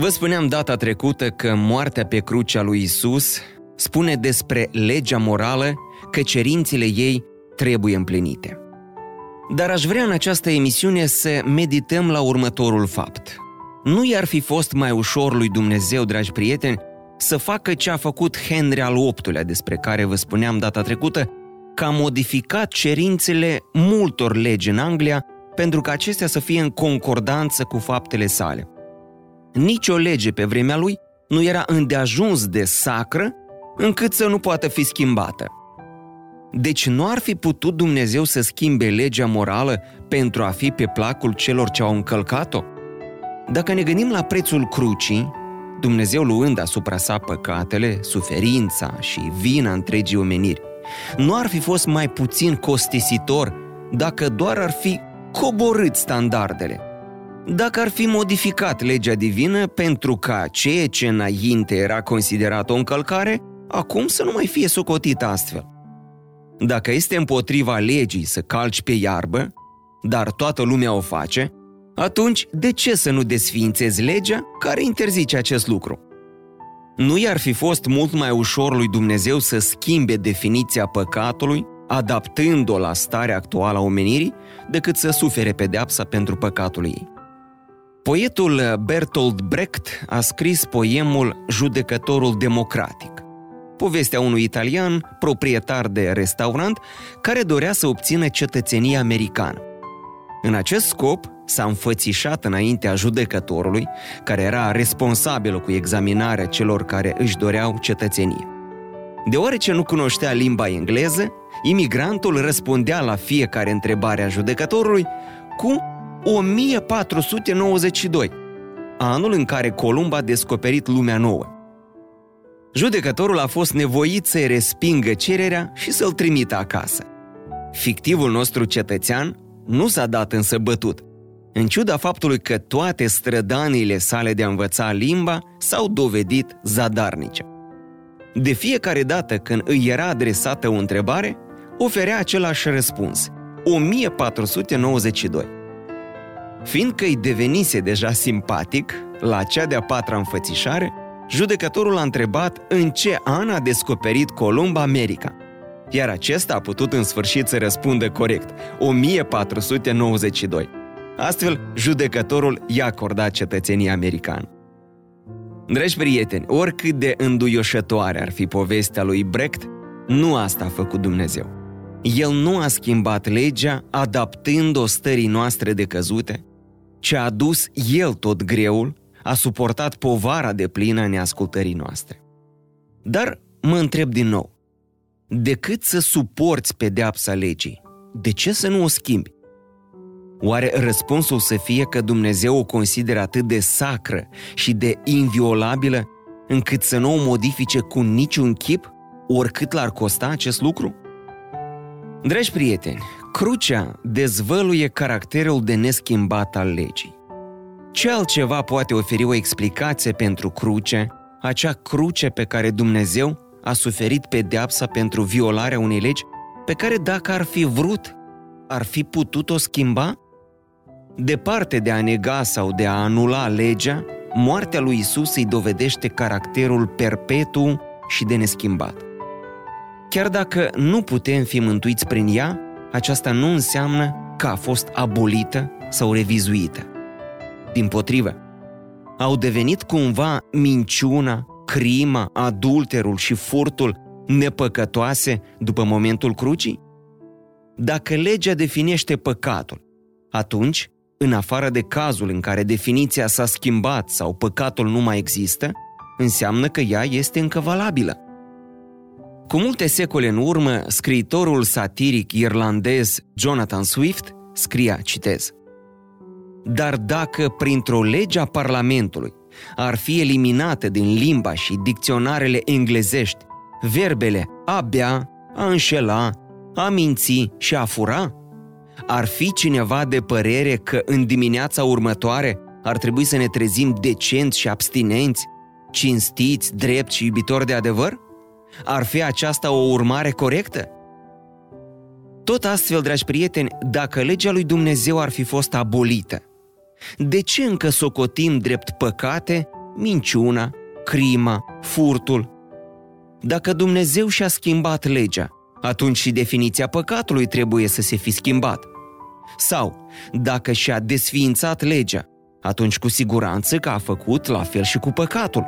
Vă spuneam data trecută că moartea pe crucea lui Isus spune despre legea morală că cerințele ei trebuie împlinite. Dar aș vrea în această emisiune să medităm la următorul fapt. Nu i-ar fi fost mai ușor lui Dumnezeu, dragi prieteni, să facă ce a făcut Henry al VIII-lea, despre care vă spuneam data trecută, că a modificat cerințele multor legi în Anglia pentru ca acestea să fie în concordanță cu faptele sale. Nici o lege pe vremea lui nu era îndeajuns de sacră încât să nu poată fi schimbată. Deci nu ar fi putut Dumnezeu să schimbe legea morală pentru a fi pe placul celor ce au încălcat-o? Dacă ne gândim la prețul crucii, Dumnezeu luând asupra sa păcatele, suferința și vina întregii omeniri, nu ar fi fost mai puțin costisitor dacă doar ar fi coborât standardele, dacă ar fi modificat legea divină pentru ca ceea ce înainte era considerat o încălcare, acum să nu mai fie socotit astfel. Dacă este împotriva legii să calci pe iarbă, dar toată lumea o face, atunci de ce să nu desființezi legea care interzice acest lucru? Nu i-ar fi fost mult mai ușor lui Dumnezeu să schimbe definiția păcatului, adaptând-o la starea actuală a omenirii, decât să sufere pedeapsa pentru păcatul ei? Poetul Bertolt Brecht a scris poemul Judecătorul democratic, povestea unui italian, proprietar de restaurant, care dorea să obțină cetățenia americană. În acest scop, s-a înfățișat înaintea judecătorului, care era responsabil cu examinarea celor care își doreau cetățenie. Deoarece nu cunoștea limba engleză, imigrantul răspundea la fiecare întrebare a judecătorului cu 1492, anul în care Columb a descoperit lumea nouă. Judecătorul a fost nevoit să-i respingă cererea și să-l trimită acasă. Fictivul nostru cetățean nu s-a dat însă bătut, în ciuda faptului că toate strădaniile sale de a învăța limba s-au dovedit zadarnice. De fiecare dată când îi era adresată o întrebare, oferea același răspuns, 1492. Fiindcă îi devenise deja simpatic, la cea de-a patra înfățișare, judecătorul a întrebat în ce an a descoperit Columb America. Iar acesta a putut în sfârșit să răspundă corect, 1492. Astfel, judecătorul i-a acordat cetățenia americană. Dragi prieteni, oricât de înduioșătoare ar fi povestea lui Brecht, nu asta a făcut Dumnezeu. El nu a schimbat legea adaptând-o stării noastre de căzute, ce a adus El tot greul, a suportat povara de plină a neascultării noastre. Dar mă întreb din nou, decât să suporți pedeapsa legii, de ce să nu o schimbi? Oare răspunsul să fie că Dumnezeu o consideră atât de sacră și de inviolabilă încât să nu o modifice cu niciun chip, oricât l-ar costa acest lucru? Dragi prieteni, crucea dezvăluie caracterul de neschimbat al legii. Ce altceva poate oferi o explicație pentru cruce, acea cruce pe care Dumnezeu a suferit pedeapsa pentru violarea unei legi pe care dacă ar fi vrut, ar fi putut o schimba? Departe de a nega sau de a anula legea, moartea lui Isus îi dovedește caracterul perpetu și de neschimbat. Chiar dacă nu putem fi mântuiți prin ea, aceasta nu înseamnă că a fost abolită sau revizuită. Din potrivă, au devenit cumva minciuna, crima, adulterul și furtul nepăcătoase după momentul crucii? Dacă legea definește păcatul, atunci, în afară de cazul în care definiția s-a schimbat sau păcatul nu mai există, înseamnă că ea este încă valabilă. Cu multe secole în urmă, scriitorul satiric irlandez Jonathan Swift scria, citez, Dar dacă printr-o lege a Parlamentului ar fi eliminate din limba și dicționarele englezești verbele a bea, a înșela, a minți și a fura? Ar fi cineva de părere că în dimineața următoare ar trebui să ne trezim decenți și abstinenți, cinstiți, drept și iubitori de adevăr? Ar fi aceasta o urmare corectă? Tot astfel, dragi prieteni, dacă legea lui Dumnezeu ar fi fost abolită, de ce încă socotim drept păcate minciuna, crima, furtul? Dacă Dumnezeu și-a schimbat legea, atunci și definiția păcatului trebuie să se fi schimbat. Sau, dacă și-a desființat legea, atunci cu siguranță că a făcut la fel și cu păcatul.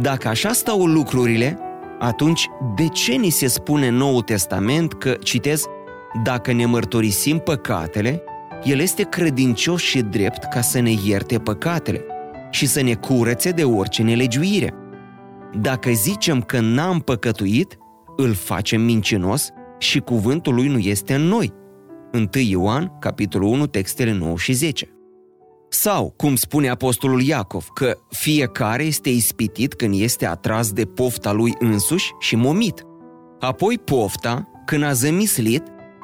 Dacă așa stau lucrurile, atunci de ce ni se spune în Noul Testament că, citez, dacă ne mărturisim păcatele, El este credincios și drept ca să ne ierte păcatele și să ne curețe de orice nelegiuire. Dacă zicem că n-am păcătuit, îl facem mincinos și cuvântul lui nu este în noi. 1 Ioan, capitolul 1, textele 9 și 10. Sau, cum spune apostolul Iacov, că fiecare este ispitit când este atras de pofta lui însuși și momit. Apoi pofta, când a zămislit,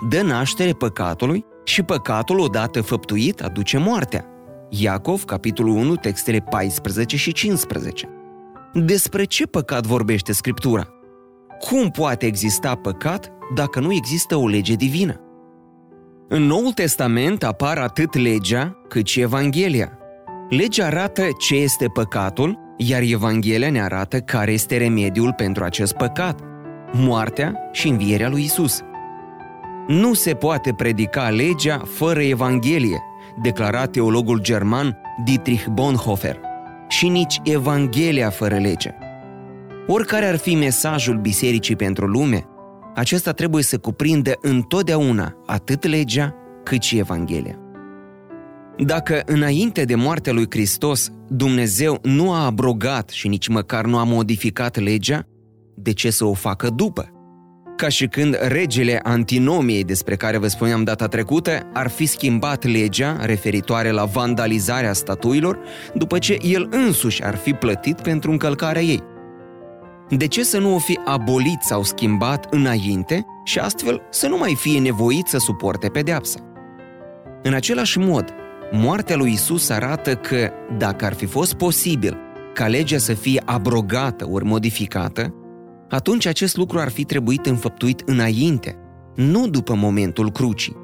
dă naștere păcatului și păcatul odată făptuit aduce moartea. Iacov, capitolul 1, textele 14 și 15. Despre ce păcat vorbește Scriptura? Cum poate exista păcat dacă nu există o lege divină? În Noul Testament apar atât legea cât și Evanghelia. Legea arată ce este păcatul, iar Evanghelia ne arată care este remediul pentru acest păcat, moartea și învierea lui Isus. Nu se poate predica legea fără Evanghelie, declara teologul german Dietrich Bonhoeffer, și nici Evanghelia fără lege. Oricare ar fi mesajul bisericii pentru lume, acesta trebuie să cuprindă întotdeauna atât legea cât și Evanghelia. Dacă înainte de moartea lui Hristos Dumnezeu nu a abrogat și nici măcar nu a modificat legea, de ce să o facă după? Ca și când regele antinomiei despre care vă spuneam data trecută ar fi schimbat legea referitoare la vandalizarea statuilor după ce el însuși ar fi plătit pentru încălcarea ei. De ce să nu o fi abolit sau schimbat înainte și astfel să nu mai fie nevoit să suporte pedeapsa? În același mod, moartea lui Isus arată că, dacă ar fi fost posibil ca legea să fie abrogată ori modificată, atunci acest lucru ar fi trebuit înfăptuit înainte, nu după momentul crucii.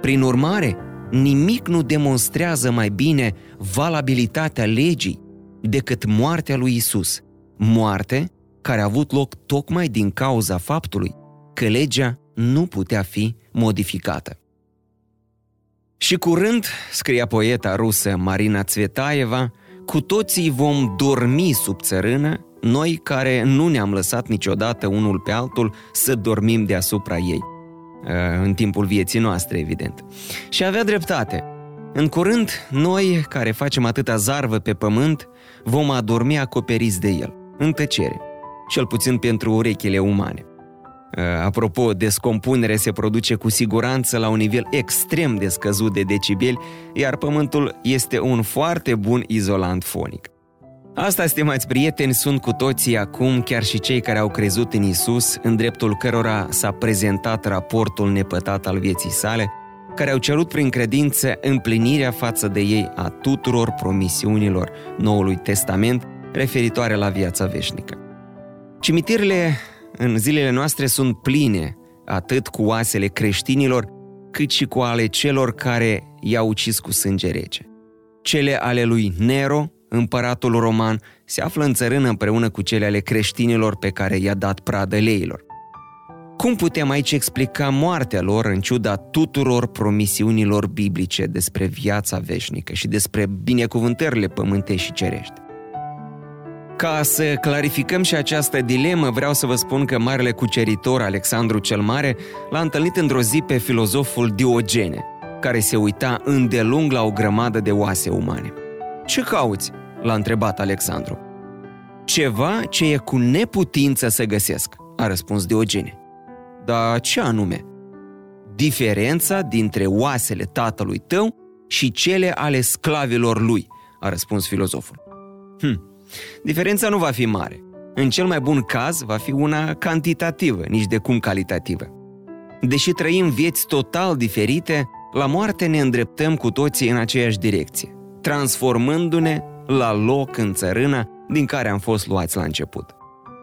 Prin urmare, nimic nu demonstrează mai bine valabilitatea legii decât moartea lui Isus, moarte care a avut loc tocmai din cauza faptului că legea nu putea fi modificată. Și curând, scria poeta rusă Marina Tsvetaeva, cu toții vom dormi sub țărână, noi care nu ne-am lăsat niciodată unul pe altul să dormim deasupra ei. Uh, în timpul vieții noastre, evident. Și avea dreptate. În curând, noi, care facem atâta zarvă pe pământ, vom adormi acoperiți de el, în tăcere cel puțin pentru urechile umane. Uh, apropo, descompunere se produce cu siguranță la un nivel extrem de scăzut de decibeli, iar pământul este un foarte bun izolant fonic. Asta, stimați prieteni, sunt cu toții acum chiar și cei care au crezut în Isus, în dreptul cărora s-a prezentat raportul nepătat al vieții sale, care au cerut prin credință împlinirea față de ei a tuturor promisiunilor Noului Testament referitoare la viața veșnică. Cimitirile în zilele noastre sunt pline atât cu oasele creștinilor, cât și cu ale celor care i-au ucis cu sânge rece. Cele ale lui Nero, împăratul roman, se află în țărână împreună cu cele ale creștinilor pe care i-a dat pradă leilor. Cum putem aici explica moartea lor în ciuda tuturor promisiunilor biblice despre viața veșnică și despre binecuvântările pământești și cerești? Ca să clarificăm și această dilemă, vreau să vă spun că marele cuceritor Alexandru cel Mare l-a întâlnit într-o zi pe filozoful Diogene, care se uita îndelung la o grămadă de oase umane. Ce cauți?" l-a întrebat Alexandru. Ceva ce e cu neputință să găsesc, a răspuns Diogene. Dar ce anume? Diferența dintre oasele tatălui tău și cele ale sclavilor lui, a răspuns filozoful. Hm. Diferența nu va fi mare. În cel mai bun caz va fi una cantitativă, nici de cum calitativă. Deși trăim vieți total diferite, la moarte ne îndreptăm cu toții în aceeași direcție, transformându-ne la loc în țărâna din care am fost luați la început.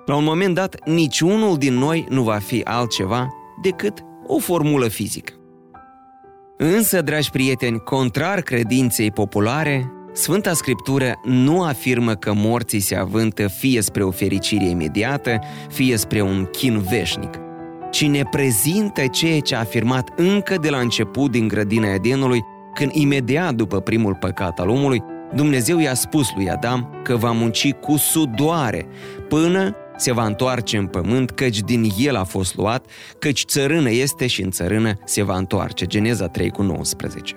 La un moment dat, niciunul din noi nu va fi altceva decât o formulă fizică. Însă, dragi prieteni, contrar credinței populare, Sfânta Scriptură nu afirmă că morții se avântă fie spre o fericire imediată, fie spre un chin veșnic, ci ne prezintă ceea ce a afirmat încă de la început din grădina Edenului, când imediat după primul păcat al omului, Dumnezeu i-a spus lui Adam că va munci cu sudoare până se va întoarce în pământ, căci din el a fost luat, căci țărână este și în țărână se va întoarce. Geneza 3 cu 19.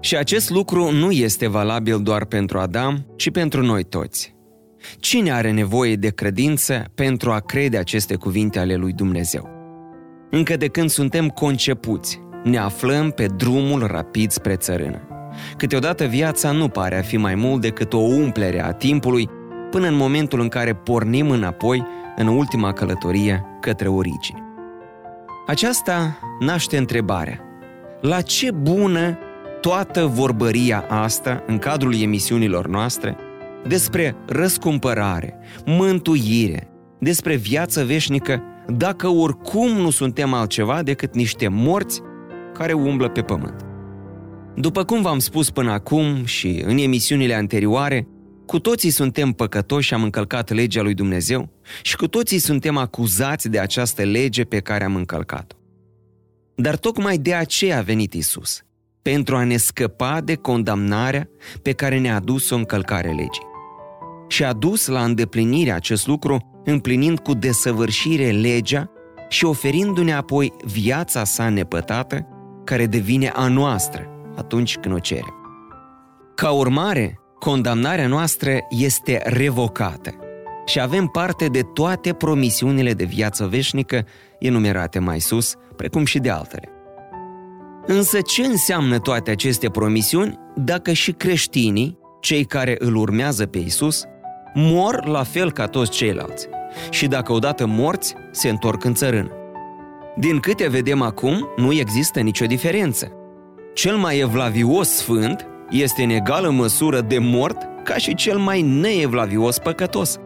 Și acest lucru nu este valabil doar pentru Adam, ci pentru noi toți. Cine are nevoie de credință pentru a crede aceste cuvinte ale lui Dumnezeu? Încă de când suntem concepuți, ne aflăm pe drumul rapid spre țărână. Câteodată viața nu pare a fi mai mult decât o umplere a timpului până în momentul în care pornim înapoi în ultima călătorie către origini. Aceasta naște întrebarea. La ce bună toată vorbăria asta în cadrul emisiunilor noastre despre răscumpărare, mântuire, despre viață veșnică, dacă oricum nu suntem altceva decât niște morți care umblă pe pământ. După cum v-am spus până acum și în emisiunile anterioare, cu toții suntem păcătoși și am încălcat legea lui Dumnezeu și cu toții suntem acuzați de această lege pe care am încălcat-o. Dar tocmai de aceea a venit Isus, pentru a ne scăpa de condamnarea pe care ne-a adus-o încălcare legii. Și a dus la îndeplinire acest lucru, împlinind cu desăvârșire legea și oferindu-ne apoi viața sa nepătată, care devine a noastră atunci când o cerem. Ca urmare, condamnarea noastră este revocată și avem parte de toate promisiunile de viață veșnică enumerate mai sus, precum și de altele. Însă ce înseamnă toate aceste promisiuni dacă și creștinii, cei care îl urmează pe Isus, mor la fel ca toți ceilalți și dacă odată morți, se întorc în țărână? Din câte vedem acum, nu există nicio diferență. Cel mai evlavios sfânt este în egală măsură de mort ca și cel mai neevlavios păcătos.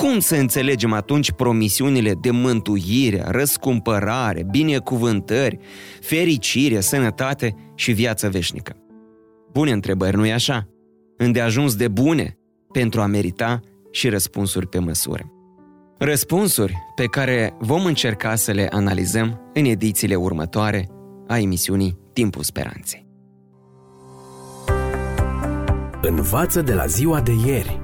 Cum să înțelegem atunci promisiunile de mântuire, răscumpărare, binecuvântări, fericire, sănătate și viață veșnică? Bune întrebări, nu-i așa? Îndeajuns de bune pentru a merita și răspunsuri pe măsură. Răspunsuri pe care vom încerca să le analizăm în edițiile următoare a emisiunii Timpul Speranței. Învață de la ziua de ieri.